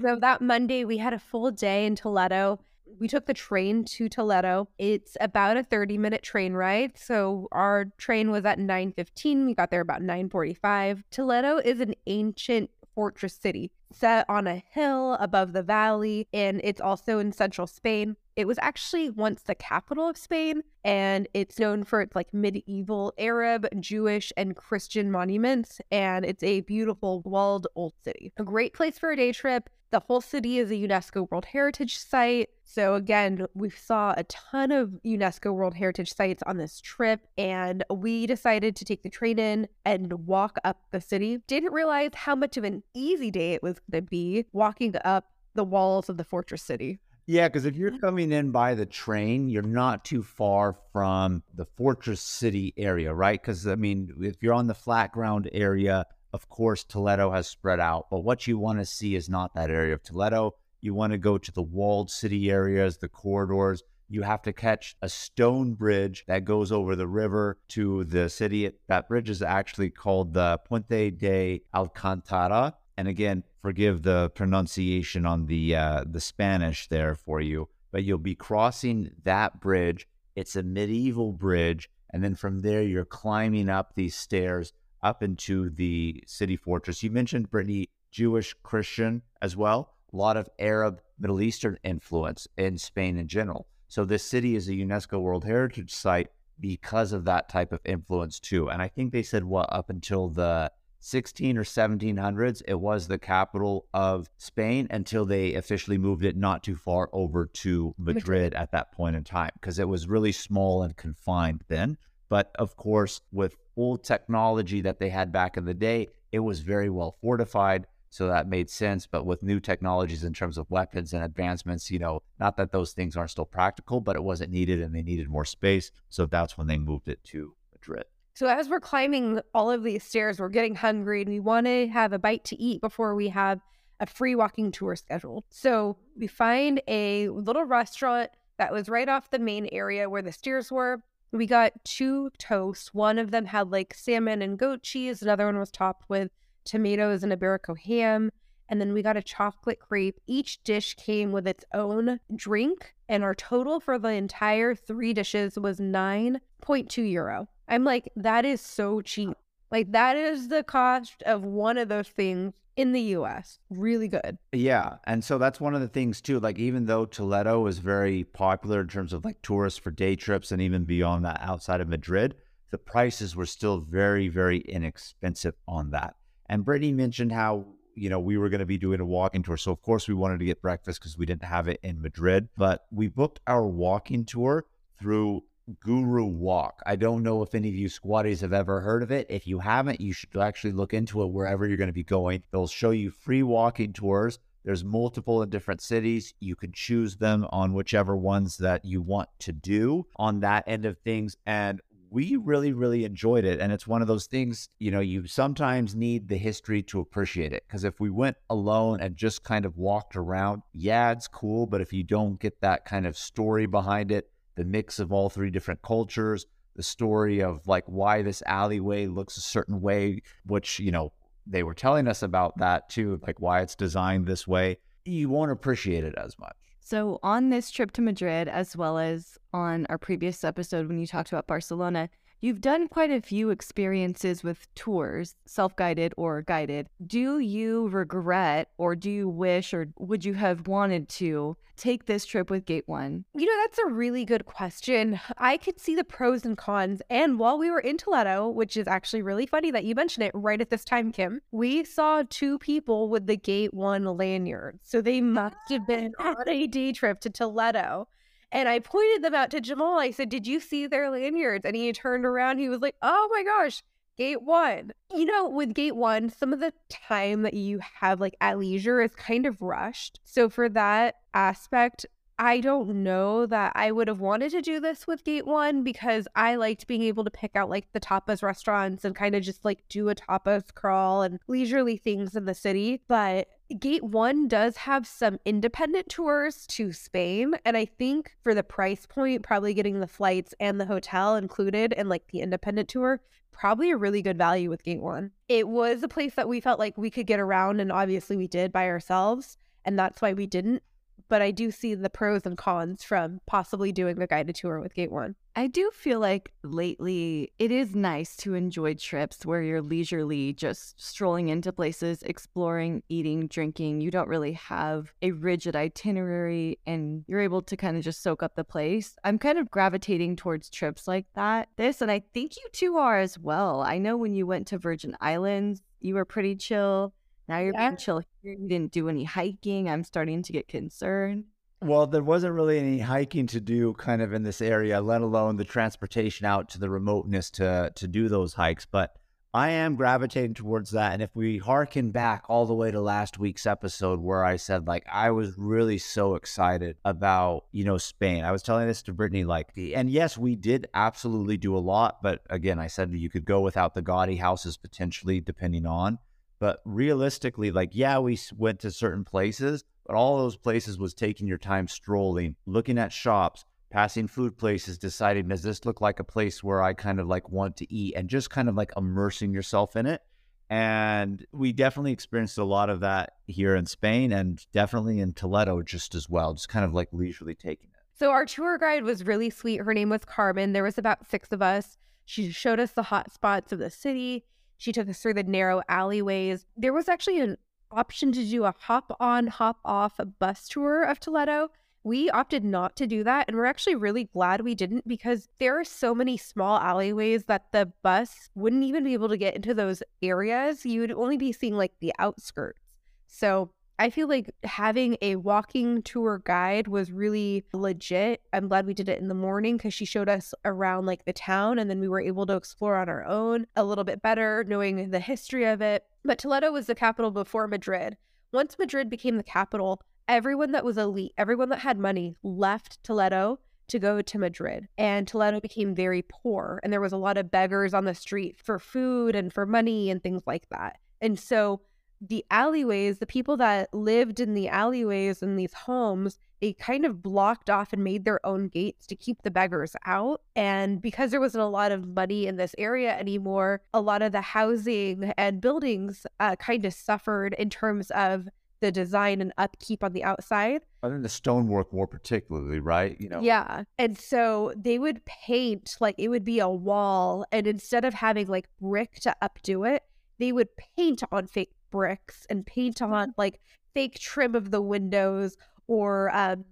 So that Monday, we had a full day in Toledo. We took the train to Toledo. It's about a 30 minute train ride. So our train was at 9:15. We got there about 9:45. Toledo is an ancient fortress city set on a hill above the valley and it's also in central Spain. It was actually once the capital of Spain and it's known for its like medieval Arab, Jewish, and Christian monuments and it's a beautiful walled old city. A great place for a day trip. The whole city is a UNESCO World Heritage Site. So again, we saw a ton of UNESCO World Heritage sites on this trip, and we decided to take the train in and walk up the city. Didn't realize how much of an easy day it was going to be walking up the walls of the fortress city. Yeah, because if you're mm-hmm. coming in by the train, you're not too far from the Fortress City area, right? Because, I mean, if you're on the flat ground area, of course, Toledo has spread out. But what you want to see is not that area of Toledo. You want to go to the walled city areas, the corridors. You have to catch a stone bridge that goes over the river to the city. That bridge is actually called the Puente de Alcantara. And again, forgive the pronunciation on the uh, the Spanish there for you, but you'll be crossing that bridge. It's a medieval bridge, and then from there you're climbing up these stairs up into the city fortress. You mentioned Brittany, Jewish, Christian as well. A lot of Arab, Middle Eastern influence in Spain in general. So this city is a UNESCO World Heritage Site because of that type of influence too. And I think they said what up until the 16 or 1700s, it was the capital of Spain until they officially moved it not too far over to Madrid, Madrid. at that point in time because it was really small and confined then. But of course, with old technology that they had back in the day, it was very well fortified. So that made sense. But with new technologies in terms of weapons and advancements, you know, not that those things aren't still practical, but it wasn't needed and they needed more space. So that's when they moved it to Madrid. So as we're climbing all of these stairs, we're getting hungry and we want to have a bite to eat before we have a free walking tour scheduled. So we find a little restaurant that was right off the main area where the stairs were. We got two toasts. One of them had like salmon and goat cheese. Another one was topped with tomatoes and Iberico ham. And then we got a chocolate crepe. Each dish came with its own drink. And our total for the entire three dishes was 9.2 euro. I'm like, that is so cheap. Like, that is the cost of one of those things in the US. Really good. Yeah. And so that's one of the things, too. Like, even though Toledo is very popular in terms of like tourists for day trips and even beyond that outside of Madrid, the prices were still very, very inexpensive on that. And Brittany mentioned how you know, we were going to be doing a walking tour. So, of course, we wanted to get breakfast because we didn't have it in Madrid. But we booked our walking tour through Guru Walk. I don't know if any of you squaddies have ever heard of it. If you haven't, you should actually look into it wherever you're going to be going. They'll show you free walking tours. There's multiple in different cities. You can choose them on whichever ones that you want to do on that end of things. And we really, really enjoyed it. And it's one of those things, you know, you sometimes need the history to appreciate it. Because if we went alone and just kind of walked around, yeah, it's cool. But if you don't get that kind of story behind it, the mix of all three different cultures, the story of like why this alleyway looks a certain way, which, you know, they were telling us about that too, like why it's designed this way. You won't appreciate it as much. So, on this trip to Madrid, as well as on our previous episode when you talked about Barcelona, You've done quite a few experiences with tours, self guided or guided. Do you regret or do you wish or would you have wanted to take this trip with Gate One? You know, that's a really good question. I could see the pros and cons. And while we were in Toledo, which is actually really funny that you mentioned it right at this time, Kim, we saw two people with the Gate One lanyard. So they must have been on a day trip to Toledo. And I pointed them out to Jamal. I said, Did you see their lanyards? And he turned around. He was like, Oh my gosh, gate one. You know, with gate one, some of the time that you have like at leisure is kind of rushed. So for that aspect, I don't know that I would have wanted to do this with Gate One because I liked being able to pick out like the tapas restaurants and kind of just like do a tapas crawl and leisurely things in the city. But Gate One does have some independent tours to Spain. And I think for the price point, probably getting the flights and the hotel included and like the independent tour, probably a really good value with Gate One. It was a place that we felt like we could get around, and obviously we did by ourselves. And that's why we didn't but I do see the pros and cons from possibly doing the guided tour with Gate One. I do feel like lately it is nice to enjoy trips where you're leisurely just strolling into places, exploring, eating, drinking. You don't really have a rigid itinerary and you're able to kind of just soak up the place. I'm kind of gravitating towards trips like that. This, and I think you two are as well. I know when you went to Virgin Islands, you were pretty chill. Now you're yeah. being chill here. You didn't do any hiking. I'm starting to get concerned. Well, there wasn't really any hiking to do kind of in this area, let alone the transportation out to the remoteness to to do those hikes. But I am gravitating towards that. And if we harken back all the way to last week's episode where I said like I was really so excited about, you know, Spain. I was telling this to Brittany like and yes, we did absolutely do a lot, but again, I said you could go without the Gaudí houses potentially depending on. But realistically, like, yeah, we went to certain places, but all those places was taking your time strolling, looking at shops, passing food places, deciding, does this look like a place where I kind of like want to eat and just kind of like immersing yourself in it. And we definitely experienced a lot of that here in Spain and definitely in Toledo just as well, just kind of like leisurely taking it. So our tour guide was really sweet. Her name was Carmen. There was about six of us. She showed us the hot spots of the city. She took us through the narrow alleyways. There was actually an option to do a hop on, hop off bus tour of Toledo. We opted not to do that. And we're actually really glad we didn't because there are so many small alleyways that the bus wouldn't even be able to get into those areas. You would only be seeing like the outskirts. So I feel like having a walking tour guide was really legit. I'm glad we did it in the morning because she showed us around like the town and then we were able to explore on our own a little bit better, knowing the history of it. But Toledo was the capital before Madrid. Once Madrid became the capital, everyone that was elite, everyone that had money left Toledo to go to Madrid. And Toledo became very poor. And there was a lot of beggars on the street for food and for money and things like that. And so the alleyways, the people that lived in the alleyways in these homes, they kind of blocked off and made their own gates to keep the beggars out. And because there wasn't a lot of money in this area anymore, a lot of the housing and buildings uh, kind of suffered in terms of the design and upkeep on the outside. I think the stonework more particularly, right? You know. Yeah. And so they would paint like it would be a wall and instead of having like brick to updo it, they would paint on fake bricks and paint on Mm-hmm. like fake trim of the windows or um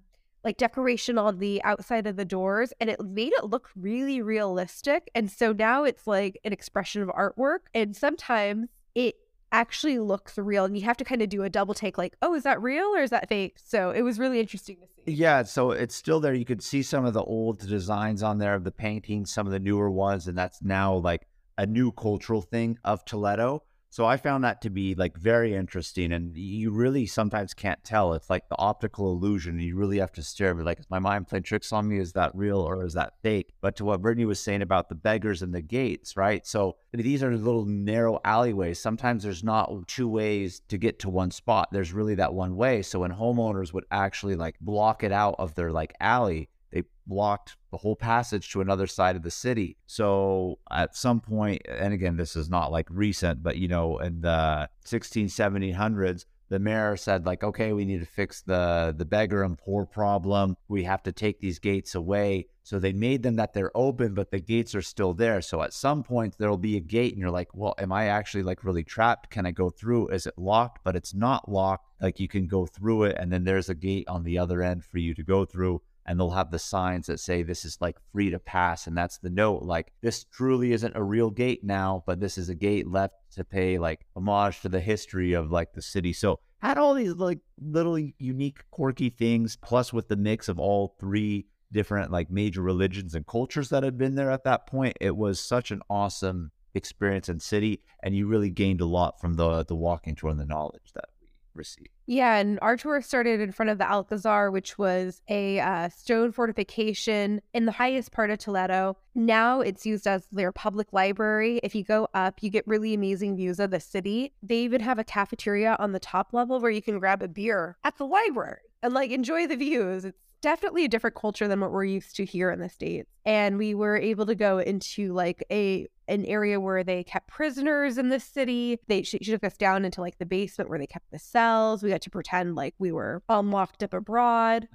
like decoration on the outside of the doors and it made it look really realistic and so now it's like an expression of artwork and sometimes it actually looks real and you have to kind of do a double take like oh is that real or is that fake so it was really interesting to see Yeah, so it's still there. You could see some of the old designs on there of the paintings, some of the newer ones, and that's now like a new cultural thing of Toledo. So I found that to be like very interesting, and you really sometimes can't tell. It's like the optical illusion. You really have to stare. Be like, is my mind playing tricks on me? Is that real or is that fake? But to what Brittany was saying about the beggars and the gates, right? So these are little narrow alleyways. Sometimes there's not two ways to get to one spot. There's really that one way. So when homeowners would actually like block it out of their like alley, they blocked the whole passage to another side of the city. So at some point, and again, this is not like recent, but you know, in the 16, 1700s, the mayor said like, okay, we need to fix the the beggar and poor problem. We have to take these gates away. So they made them that they're open, but the gates are still there. So at some point there'll be a gate, and you're like, well, am I actually like really trapped? Can I go through? Is it locked? But it's not locked. Like you can go through it, and then there's a gate on the other end for you to go through and they'll have the signs that say this is like free to pass and that's the note like this truly isn't a real gate now but this is a gate left to pay like homage to the history of like the city. So had all these like little unique quirky things plus with the mix of all three different like major religions and cultures that had been there at that point it was such an awesome experience and city and you really gained a lot from the the walking tour and the knowledge that we received Yeah, and our tour started in front of the Alcazar, which was a uh, stone fortification in the highest part of Toledo. Now it's used as their public library. If you go up, you get really amazing views of the city. They even have a cafeteria on the top level where you can grab a beer at the library and like enjoy the views. It's definitely a different culture than what we're used to here in the states. And we were able to go into like a an area where they kept prisoners in the city. They she, she took us down into like the basement where they kept the cells. We got to pretend like we were um, locked up abroad.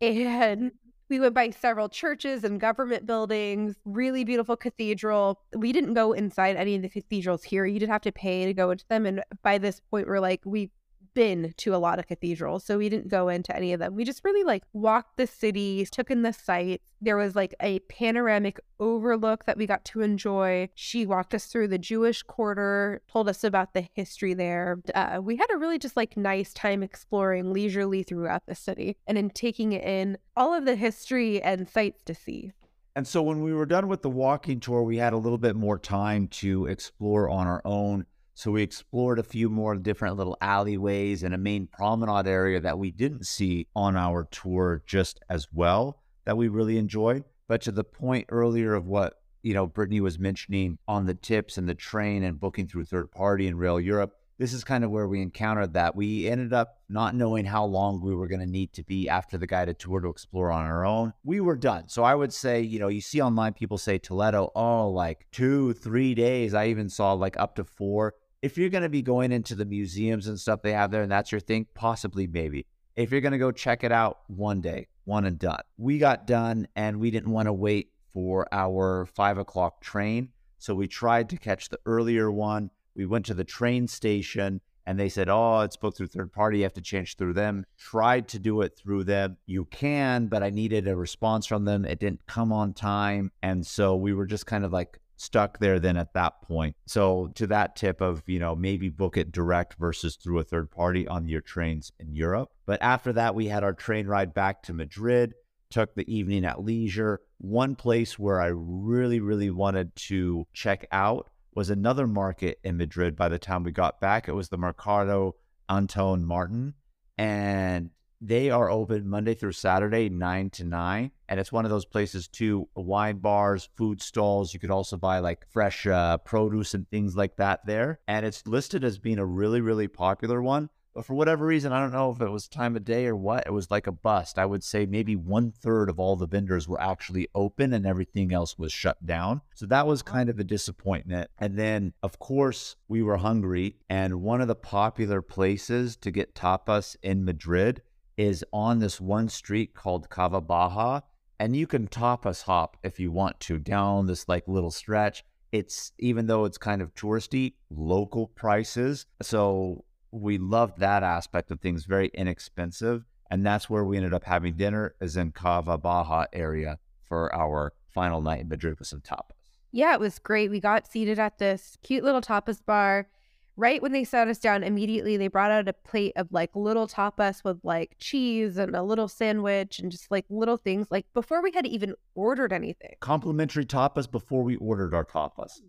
And we went by several churches and government buildings really beautiful cathedral. We didn't go inside any of the cathedrals here. You did have to pay to go into them. And by this point we're like we been to a lot of cathedrals, so we didn't go into any of them. We just really like walked the city, took in the sights. There was like a panoramic overlook that we got to enjoy. She walked us through the Jewish quarter, told us about the history there. Uh, we had a really just like nice time exploring leisurely throughout the city and in taking in all of the history and sights to see. And so when we were done with the walking tour, we had a little bit more time to explore on our own. So we explored a few more different little alleyways and a main promenade area that we didn't see on our tour just as well that we really enjoyed. But to the point earlier of what, you know, Brittany was mentioning on the tips and the train and booking through third party and Rail Europe, this is kind of where we encountered that. We ended up not knowing how long we were going to need to be after the guided tour to explore on our own. We were done. So I would say, you know, you see online people say Toledo, oh, like two, three days. I even saw like up to four. If you're going to be going into the museums and stuff they have there and that's your thing, possibly, maybe. If you're going to go check it out one day, one and done. We got done and we didn't want to wait for our five o'clock train. So we tried to catch the earlier one we went to the train station and they said, oh, it's booked through third party. You have to change through them. Tried to do it through them. You can, but I needed a response from them. It didn't come on time. And so we were just kind of like stuck there then at that point. So to that tip of, you know, maybe book it direct versus through a third party on your trains in Europe. But after that, we had our train ride back to Madrid, took the evening at leisure. One place where I really, really wanted to check out was another market in Madrid by the time we got back. It was the Mercado Anton Martin. And they are open Monday through Saturday, 9 to 9. And it's one of those places too wine bars, food stalls. You could also buy like fresh uh, produce and things like that there. And it's listed as being a really, really popular one. But for whatever reason, I don't know if it was time of day or what, it was like a bust. I would say maybe one third of all the vendors were actually open and everything else was shut down. So that was kind of a disappointment. And then, of course, we were hungry. And one of the popular places to get tapas in Madrid is on this one street called Cava Baja. And you can tapas hop if you want to down this like little stretch. It's even though it's kind of touristy, local prices. So we loved that aspect of things, very inexpensive. And that's where we ended up having dinner, is in Cava Baja area for our final night in Madrid with some tapas. Yeah, it was great. We got seated at this cute little tapas bar. Right when they sat us down, immediately they brought out a plate of like little tapas with like cheese and a little sandwich and just like little things like before we had even ordered anything. Complimentary tapas before we ordered our tapas.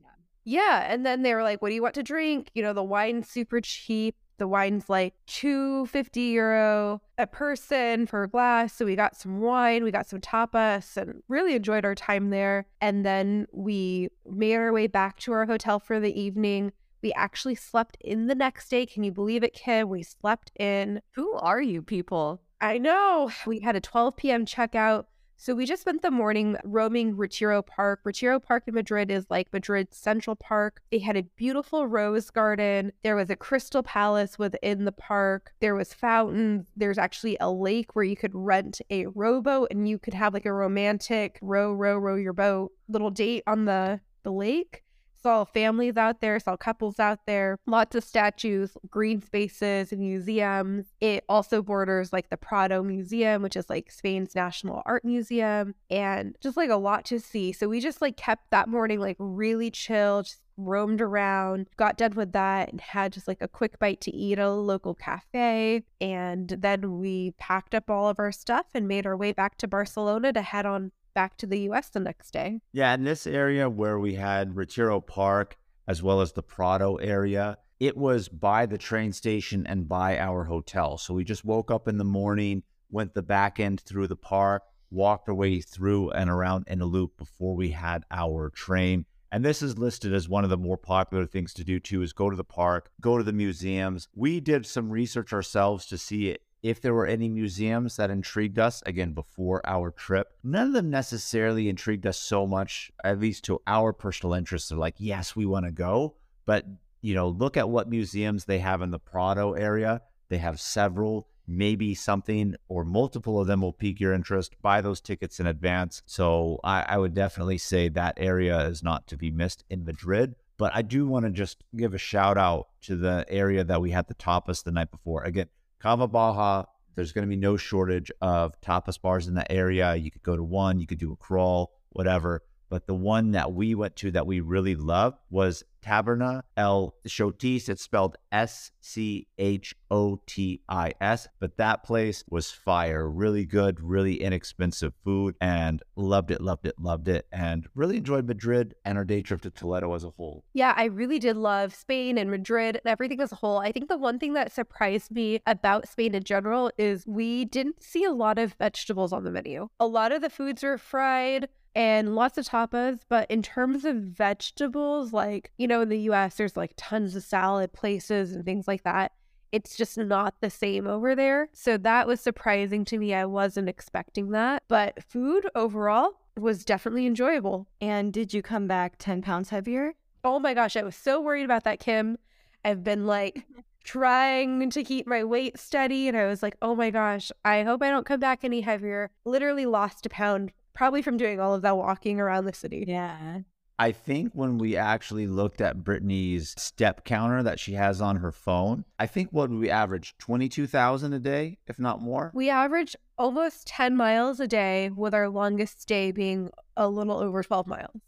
Yeah. And then they were like, What do you want to drink? You know, the wine's super cheap. The wine's like 250 euro a person per glass. So we got some wine, we got some tapas, and really enjoyed our time there. And then we made our way back to our hotel for the evening. We actually slept in the next day. Can you believe it, Kim? We slept in. Who are you people? I know. We had a 12 p.m. checkout. So we just spent the morning roaming Retiro Park. Retiro Park in Madrid is like Madrid's Central Park. They had a beautiful rose garden. There was a crystal palace within the park. There was fountains. There's actually a lake where you could rent a rowboat and you could have like a romantic row, row, row your boat little date on the the lake saw families out there, saw couples out there, lots of statues, green spaces, and museums. It also borders like the Prado Museum, which is like Spain's national art museum, and just like a lot to see. So we just like kept that morning like really chill, just roamed around, got done with that, and had just like a quick bite to eat at a local cafe. And then we packed up all of our stuff and made our way back to Barcelona to head on back to the US the next day. Yeah, in this area where we had Retiro Park as well as the Prado area, it was by the train station and by our hotel. So we just woke up in the morning, went the back end through the park, walked our way through and around in a loop before we had our train. And this is listed as one of the more popular things to do too is go to the park, go to the museums. We did some research ourselves to see if there were any museums that intrigued us, again, before our trip, none of them necessarily intrigued us so much, at least to our personal interests. They're like, yes, we want to go. But, you know, look at what museums they have in the Prado area. They have several. Maybe something or multiple of them will pique your interest. Buy those tickets in advance. So I, I would definitely say that area is not to be missed in Madrid But I do want to just give a shout out to the area that we had the tapas the night before. Again, Cava Baja, there's going to be no shortage of tapas bars in that area. You could go to one, you could do a crawl, whatever. But the one that we went to that we really loved was Taberna El Schotis. It's spelled S C H O T I S. But that place was fire. Really good, really inexpensive food, and loved it, loved it, loved it. And really enjoyed Madrid and our day trip to Toledo as a whole. Yeah, I really did love Spain and Madrid and everything as a whole. I think the one thing that surprised me about Spain in general is we didn't see a lot of vegetables on the menu. A lot of the foods were fried and lots of tapas. But in terms of vegetables, like, you know, in the US, there's like tons of salad places and things like that. It's just not the same over there. So that was surprising to me. I wasn't expecting that. But food overall was definitely enjoyable. And did you come back 10 pounds heavier? Oh my gosh, I was so worried about that, Kim. I've been like trying to keep my weight steady. And I was like, oh my gosh, I hope I don't come back any heavier. Literally lost a pound probably from doing all of that walking around the city. Yeah. I think when we actually looked at Brittany's step counter that she has on her phone, I think what we averaged 22,000 a day, if not more. We averaged almost 10 miles a day, with our longest day being a little over 12 miles.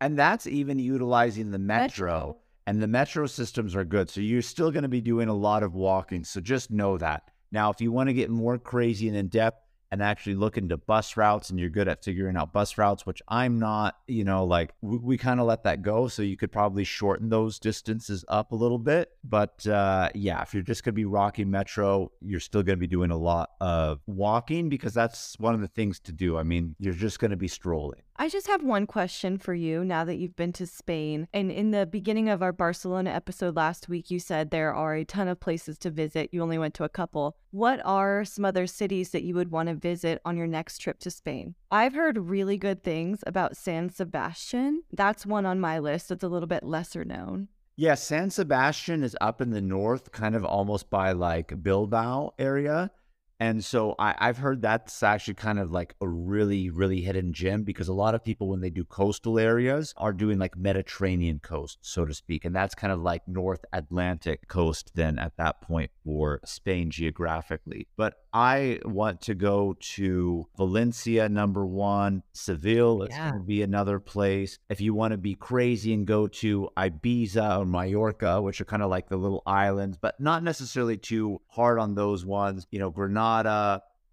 And that's even utilizing the metro. Metro. And the metro systems are good. So you're still going to be doing a lot of walking. So just know that. Now, if you want to get more crazy and in depth, and actually look into bus routes and you're good at figuring out bus routes, which I'm not, you know, like we, we kind of let that go. So you could probably shorten those distances up a little bit. But uh, yeah, if you're just going to be rocking Metro, you're still going to be doing a lot of walking because that's one of the things to do. I mean, you're just going to be strolling. I just have one question for you now that you've been to Spain. And in the beginning of our Barcelona episode last week, you said there are a ton of places to visit. You only went to a couple. What are some other cities that you would want to visit on your next trip to Spain? I've heard really good things about San Sebastian. That's one on my list that's a little bit lesser known. Yeah, San Sebastian is up in the north, kind of almost by like Bilbao area. And so I, I've heard that's actually kind of like a really, really hidden gem because a lot of people, when they do coastal areas, are doing like Mediterranean coast, so to speak. And that's kind of like North Atlantic coast, then at that point for Spain geographically. But I want to go to Valencia, number one, Seville, it's Yeah. going to be another place. If you want to be crazy and go to Ibiza or Mallorca, which are kind of like the little islands, but not necessarily too hard on those ones, you know, Granada,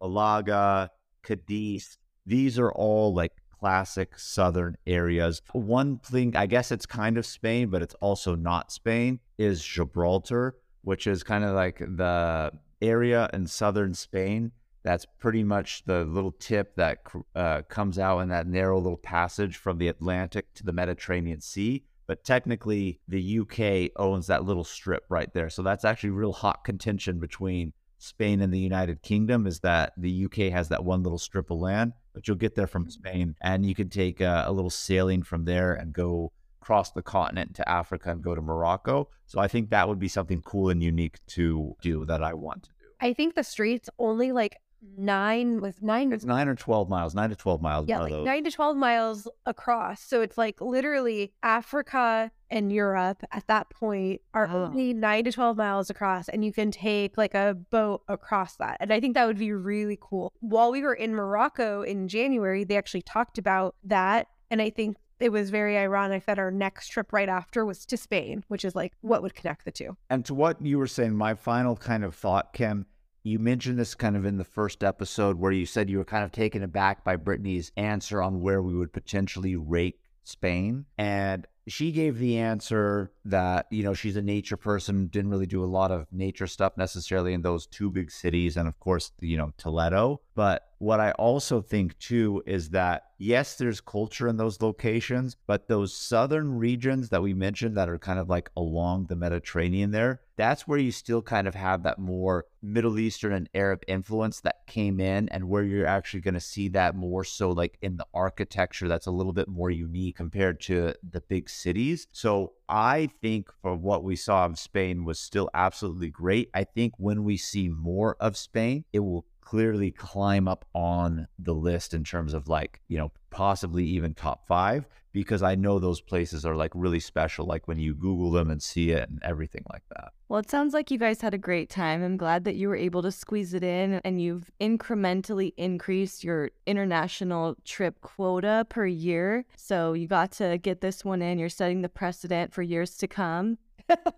Malaga, Cadiz, these are all like classic southern areas. One thing, I guess it's kind of Spain, but it's also not Spain, is Gibraltar, which is kind of like the area in southern Spain. That's pretty much the little tip that uh, comes out in that narrow little passage from the Atlantic to the Mediterranean Sea. But technically, the UK owns that little strip right there. So that's actually real hot contention between Spain and the United Kingdom is that the UK has that one little strip of land, but you'll get there from mm-hmm. Spain and you can take a, a little sailing from there and go cross the continent to Africa and go to Morocco. So I think that would be something cool and unique to do that I want to do. I think the streets only like nine with nine It's nine or 12 miles, nine to 12 miles. yeah, like nine to 12 miles across. So it's like literally Africa and Europe at that point are Oh. only nine to 12 miles across, and you can take like a boat across that. And I think that would be really cool. While we were in Morocco in January, they actually talked about that. And I think it was very ironic that our next trip right after was to Spain, which is like what would connect the two. And to what you were saying, my final kind of thought, Kim, you mentioned this kind of in the first episode where you said you were kind of taken aback by Brittany's answer on where we would potentially rate Spain. And she gave the answer that, you know, she's a nature person, didn't really do a lot of nature stuff necessarily in those two big cities. And of course, you know, Toledo. But what I also think too is that, yes, there's culture in those locations, but those southern regions that we mentioned that are kind of like along the Mediterranean there, that's where you still kind of have that more Middle Eastern and Arab influence that came in, and where you're actually going to see that more so like in the architecture that's a little bit more unique compared to the big cities. So I think for what we saw of Spain was still absolutely great. I think when we see more of Spain, it will clearly climb up on the list in terms of like, you know, possibly even top five because I know those places are like really special, like when you Google them and see it and everything like that. Well, it sounds like you guys had a great time. I'm glad that you were able to squeeze it in and you've incrementally increased your international trip quota per year. So you got to get this one in. You're setting the precedent for years to come.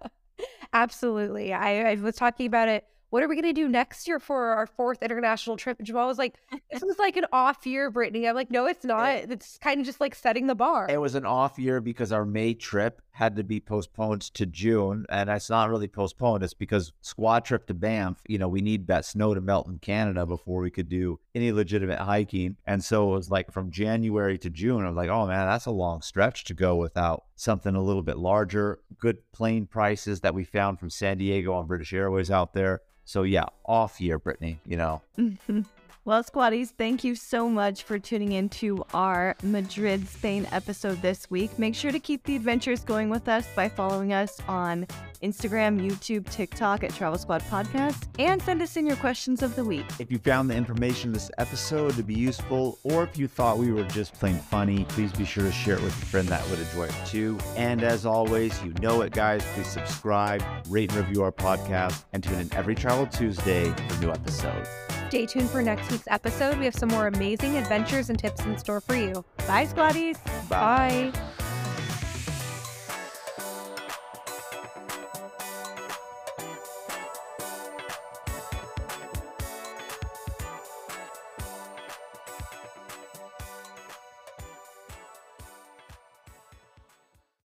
Absolutely. I, I was talking about it what are we going to do next year for our fourth international trip? And Jamal was like, this was like an off year, Brittany. I'm like, no, it's not. It's kind of just like setting the bar. It was an off year because our May trip had to be postponed to June. And it's not really postponed. It's because squad trip to Banff, you know, we need that snow to melt in Canada before we could do any legitimate hiking. And so it was like from January to June, I was like, oh man, that's a long stretch to go without something a little bit larger. Good plane prices that we found from San Diego on British Airways out there. So yeah, off year, Brittany, you know. Well, squaddies, thank you so much for tuning in to our Madrid, Spain episode this week. Make sure to keep the adventures going with us by following us on Instagram, YouTube, TikTok at Travel Squad Podcast, and send us in your questions of the week. If you found the information in this episode to be useful, or if you thought we were just plain funny, please be sure to share it with a friend that would enjoy it too. And as always, you know it, guys. Please subscribe, rate and review our podcast, and tune in every Travel Tuesday for new episodes. Stay tuned for next week's episode. We have some more amazing adventures and tips in store for you. Bye, squaddies. Bye. Bye.